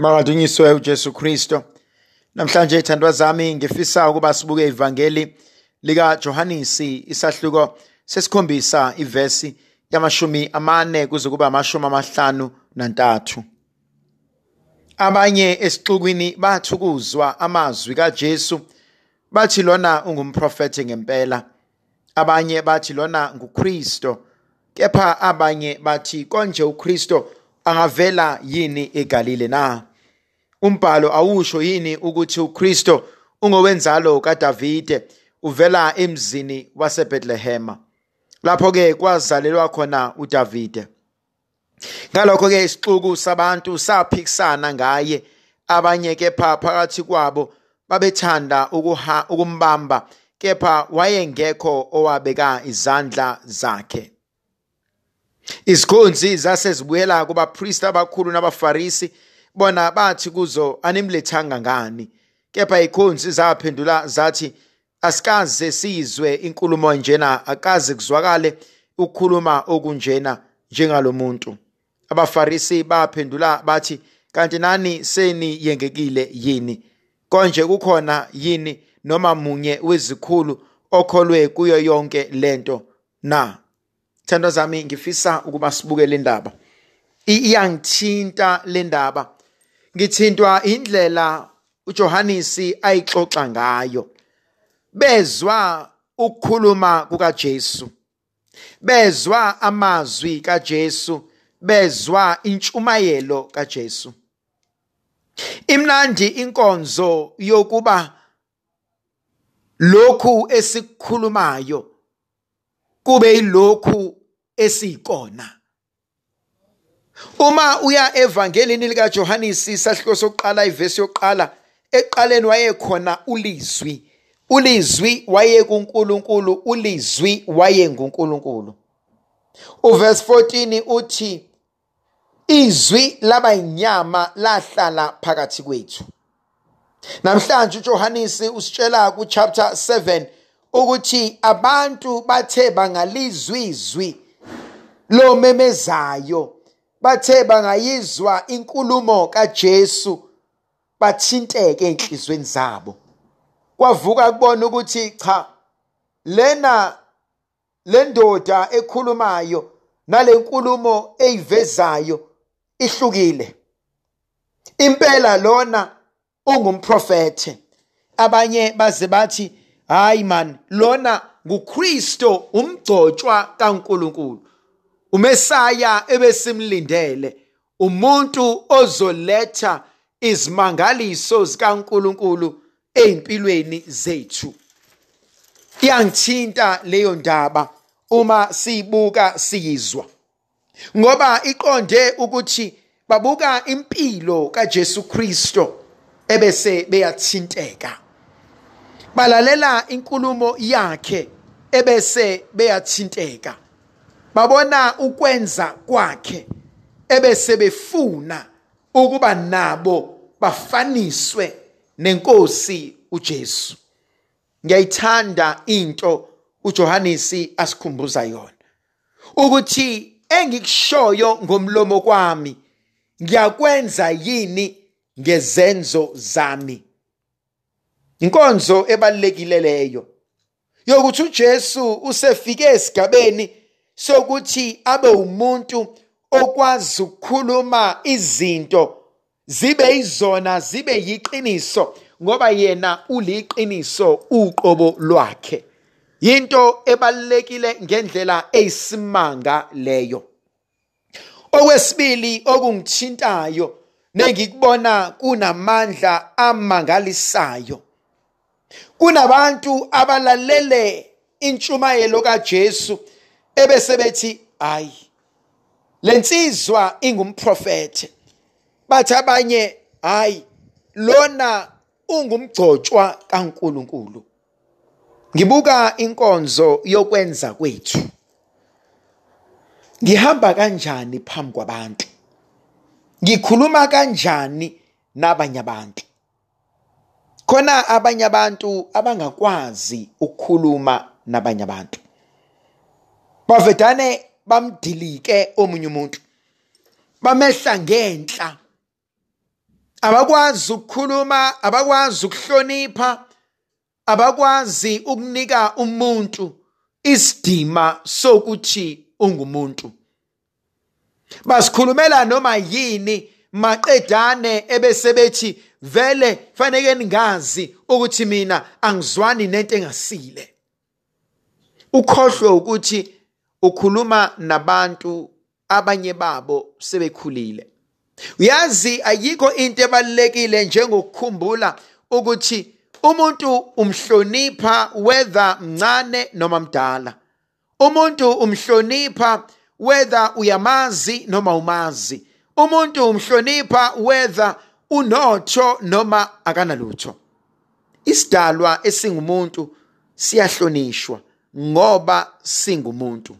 Makadunyiswe uJesu Kristo. Namhlanje ithandwa zami ngifisa ukuba sibuke ivangeli lika Johanisi isahluko sesikhombisa ivesi yamashumi amane kuze kube amashumi amahlanu nantathu. Abanye esixukwini bathukuzwa amazwi kaJesu bathi lona ungumprofeti ngempela. Abanye bathi lona nguKristo. Kepha abanye bathi konje uKristo angavela yini eGalile na? Umbhalo awusho yini ukuthi uKristo ungowenzalo kaDavide uvela emzini waseBethlehema. Lapho ke kwazalelwa khona uDavide. Ngalokho ke isixuku sabantu saphikisana ngaye abanye kepha phakathi kwabo babethanda ukuha ukumbamba kepha wayengekho owabeka izandla zakhe. Izikhonzi zase zibuyela kubapristi abakhulu nabafarisi bona bathi kuzo animlethanga ngani? Kepha ikhonzi zaphendula zathi asikaze sizwe inkulumo njena akaze kuzwakale ukukhuluma okunjena njengalomuntu abafarisi baphendula bathi kanti nani seni yengekile yini? Konje kukhona yini noma munye wezikhulu okholwe kuyo yonke lento na? Thandwa zami ngifisa ukuba sibuke le ndaba iyangithinta le ndaba. Ngithintwa indlela uJohanisi ayixoxa ngayo. Bezwa ukukhuluma kukaJesu bezwa amazwi kaJesu bezwa intshumayelo kaJesu. Imnandi inkonzo yokuba lokhu esikukhulumayo kube yilokhu esiyikona. Uma uya evangelini lika Johannes sahluko sokuqala ivesi yokuqala eqaleni wayekhona ulizwi. ulizwi waye kuNkulunkulu ulizwi waye nguNkulunkulu uverse 14 uthi izwi laba inyama lahlala phakathi kwethu. Namhlanje uJohannes usitshela ku chapter 7 ukuthi abantu bathe bangalizwizwi lo memezayo. Bathe bangayizwa inkulumo kaJesu bathinteke enhlizweni zabo. Kwavuka kubona ukuthi cha lena le ndoda ekhulumayo nale nkulumo eyivezayo ihlukile. Impela lona ungumprofete abanye baze bathi hayi man lona nguKristo umgcotshwa kaNkuluNkulu. Umesaya ebesimlindele umuntu ozoletha izimangaliso zikaNkuluNkulu ezimpilweni zethu. Iyangithinta leyo ndaba uma siyibuka siyizwa ngoba iqonde ukuthi babuka impilo kaJesu Kristo ebese beyathinteka. Balalela inkulumo yakhe ebese beyathinteka. Babona ukwenza kwakhe ebese befuna ukuba nabo bafaniswe nenkosi uJesu. Ngiyayithanda into uJohannes asikhumbuza yona. Ukuthi engikushoyo ngomlomo kwami ngiyakwenza yini ngezenzo zami? Inkonzo ebalekile leyo yokuthi uJesu usefike esigabeni sokuthi abe umuntu okwazi ukukhuluma izinto zibe izona zibe yiqiniso ngoba yena uliqiniso uqobo lwakhe. Into ebalekile ngendlela eyisimanga leyo. Okwesibili okungithintayo nengikubona kunamandla amangalisayo. Kunabantu abalalele intshumayelo kaJesu ebese bethi hayi lensizwa ingumprofete bathi abanye hayi lona ungumgcotshwa kaNkuluNkulu. Ngibuka inkonzo yokwenza kwethu. Ngihamba kanjani phambi kwabantu? Ngikhuluma kanjani nabanye abantu? Khona abanye abantu abangakwazi ukukhuluma nabanye abantu. Bavedane bamdilike omunye umuntu. Bamehla ngenhla. Abakwazi ukukhuluma abakwazi ukuhlonipha abakwazi ukunika umuntu isidima sokuthi ungumuntu. Basikhulumela noma yini maqedane ebese bethi vele faneke ningazi ukuthi mina angizwani nento engasile. Ukhohlwe ukuthi ukhuluma nabantu abanye babo sebekhulile. Uyazi ayikho into ebalulekile njengokukhumbula ukuthi umuntu umhlonipha whether mncane noma mdala. Umuntu umhlonipha whether uyamazi noma umazi. Umuntu umhlonipha whether unotho noma akanalutho. Isidalwa esingumuntu siyahlonishwa ngoba singumuntu.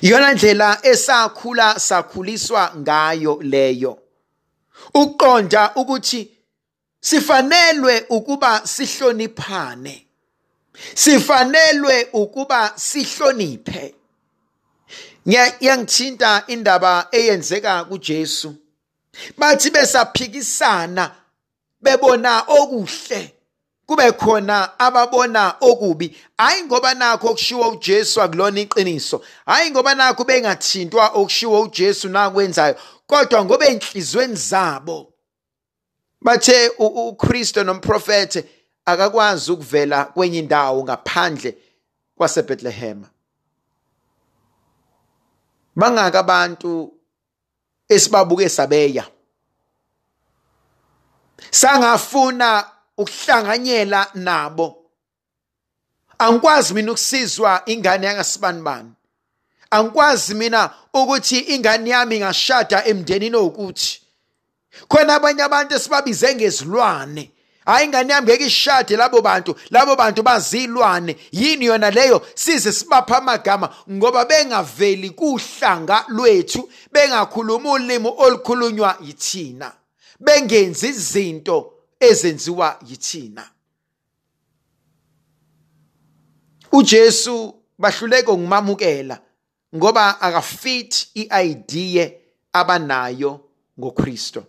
Iyona ndlela esakhula sakhuliswa ngayo leyo. Uqonda ukuthi sifanelwe ukuba sihloniphane sifanelwe ukuba sihloniphe. Ngiyangithinta indaba eyenzeka kuJesu. Bathi besaphikisana bebona okuhle. Kube khona ababona okubi. Hayi ngoba nakho okushiwo uJesu akulona iqiniso. Hayi ngoba nakho bengathintwa okushiwo uJesu nakwenzayo. Kodwa ngoba enhlizweni zabo bathe uKristo nomprofete akakwazi ukuvela kwenye indawo ngaphandle kwaseBethlehem. Bangaka abantu esibabuke sabeya. Sangafuna ukuhlanganyela nabo. Angikwazi mina ukusizwa ingane yangasibani angikwazi mina ukuthi ingane yami ngashada emndenini owukuthi. Khona abanye abantu esibabize ngezilwane. Hayi ingane yami ngeke ishade labo bantu. Labo bantu bazilwane. Yini yona leyo? Size sibapha amagama ngoba bengaveli kuhlanga lwethu bengakhuluma ulimi olukhulunywa yithina. Bengenzi izinto ezenziwa yithina. uJesu bahluleka ngumamukela ngoba akafit iidea abanayo ngoKristo.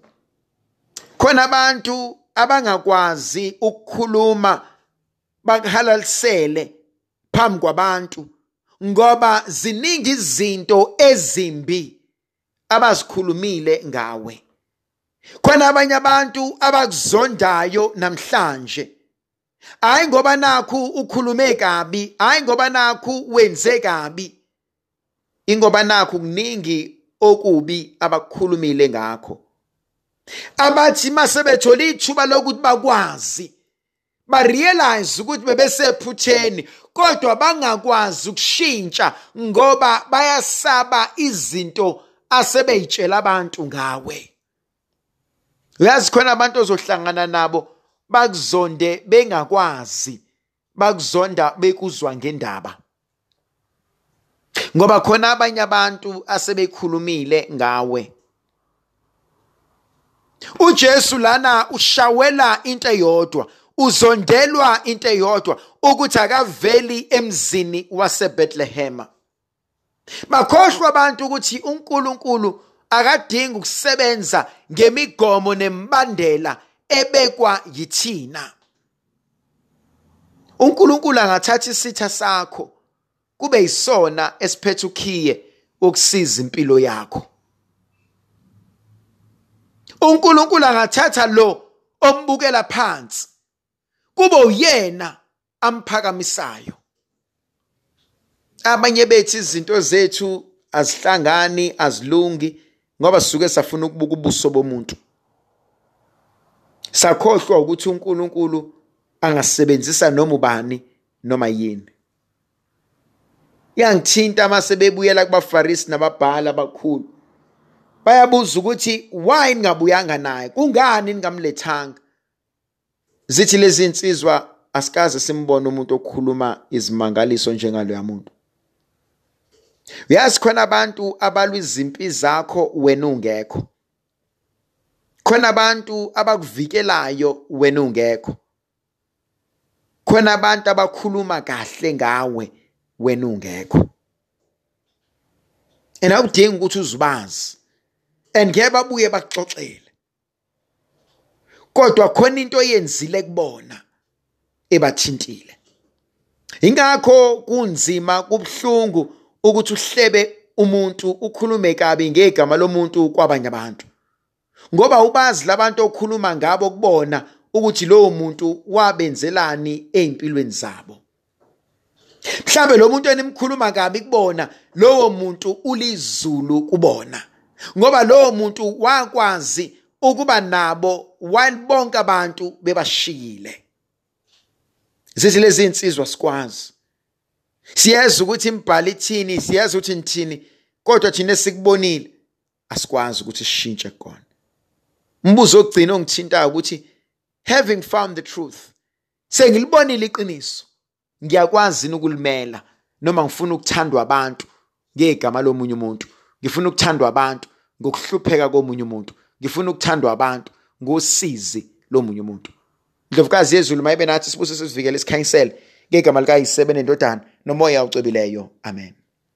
Khona abantu abangakwazi ukukhuluma bakuhalalisele phambi kwabantu ngoba ziningi izinto ezimbi abazikhulumile ngawe. Khona abanye abantu abakuzondayo namhlanje. Hayi ngoba nakhu ukhulume kabi hayi ngoba nakhu wenze kabi. Ingoba nakhu kuningi okubi abakukhulumile ngakho. Abathi masebethola ithuba lokuthi bakwazi barealize ukuthi bebesephutheni kodwa bangakwazi ukushintsha ngoba bayasaba izinto asebeyitshela abantu ngawe. Uyazi khona abantu ozohlangana nabo bakuzonde bengakwazi bakuzonda bekuzwa ngendaba. Ngoba khona abanye abantu asebekhulumile ngawe. uJesu lana ushawela into eyodwa uzondelwa into eyodwa ukuthi akaveli emzini waseBethlehem. Bakhohlwa abantu ukuthi uNkulunkulu akadingi ukusebenza ngemigomo nemibandela ebekwa yithina. uNkulunkulu angathatha isitha sakho kube yisona esiphethe ukhiye ukusiza impilo yakho. uNkulunkulu angathatha lo ombukela phansi kube uyena amphakamisayo. Abanye bethi izinto zethu azihlangani azilungi ngoba sisuke safuna ukubuka ubuso bomuntu. Sakhohlwa ukuthi uNkulunkulu angasebenzisa noma ubani noma yini. Yangithinta mase bebuyela kubafarisi nababhala abakhulu. Bayabuza ukuthi why ningabuyanga naye? Kungani ningamlethanga zithi lezi insizwa asikaze simbone umuntu okhuluma izimangaliso njengaloya muntu. Uyazi khona abantu abalwa izimpi zakho wena ungekho? Khona abantu abakuvikelayo wena ungekho? Khona abantu abakhuluma kahle ngawe wena ungekho? And awudingi ukuthi uzubazi and ngeke babuye bakuxoxele. Kodwa khona into oyenzile kubona ebathintile. Ingakho kunzima kubhlungu ukuthi uhlebe umuntu ukhulume kabi ngegama lomuntu kwabanye abantu. Ngoba ubazi labantu okhuluma ngabo kubona ukuthi lowo muntu wabenzelani ezimpilweni zabo. Mhlambe lo muntu enimkhuluma kabi kubona lowo muntu ulizulu kubona. Ngoba lowo muntu wakwazi ukuba nabo bonke abantu bebashiyile. Zithi lezi insizwa sikwazi. Siyazi ukuthi imbhalo ithini siyazi ukuthi nithini kodwa thina esikubonile asikwazi ukuthi sishintshe kona. Umbuzo ogcina ongithintayo ukuthi having found the truth sengilibonile iqiniso ngiyakwazi ukulimela noma ngifuna ukuthandwa abantu ngegama lomunye umuntu ngifuna ukuthandwa abantu ngokuhlupheka komunye umuntu ngifuna ukuthandwa abantu ngosizi lomunye umuntu. Ndlovukazi yezulu mayibe nathi sibuso sisivikele isikhanyisele ngegama non moje auto vilėjo. Amen.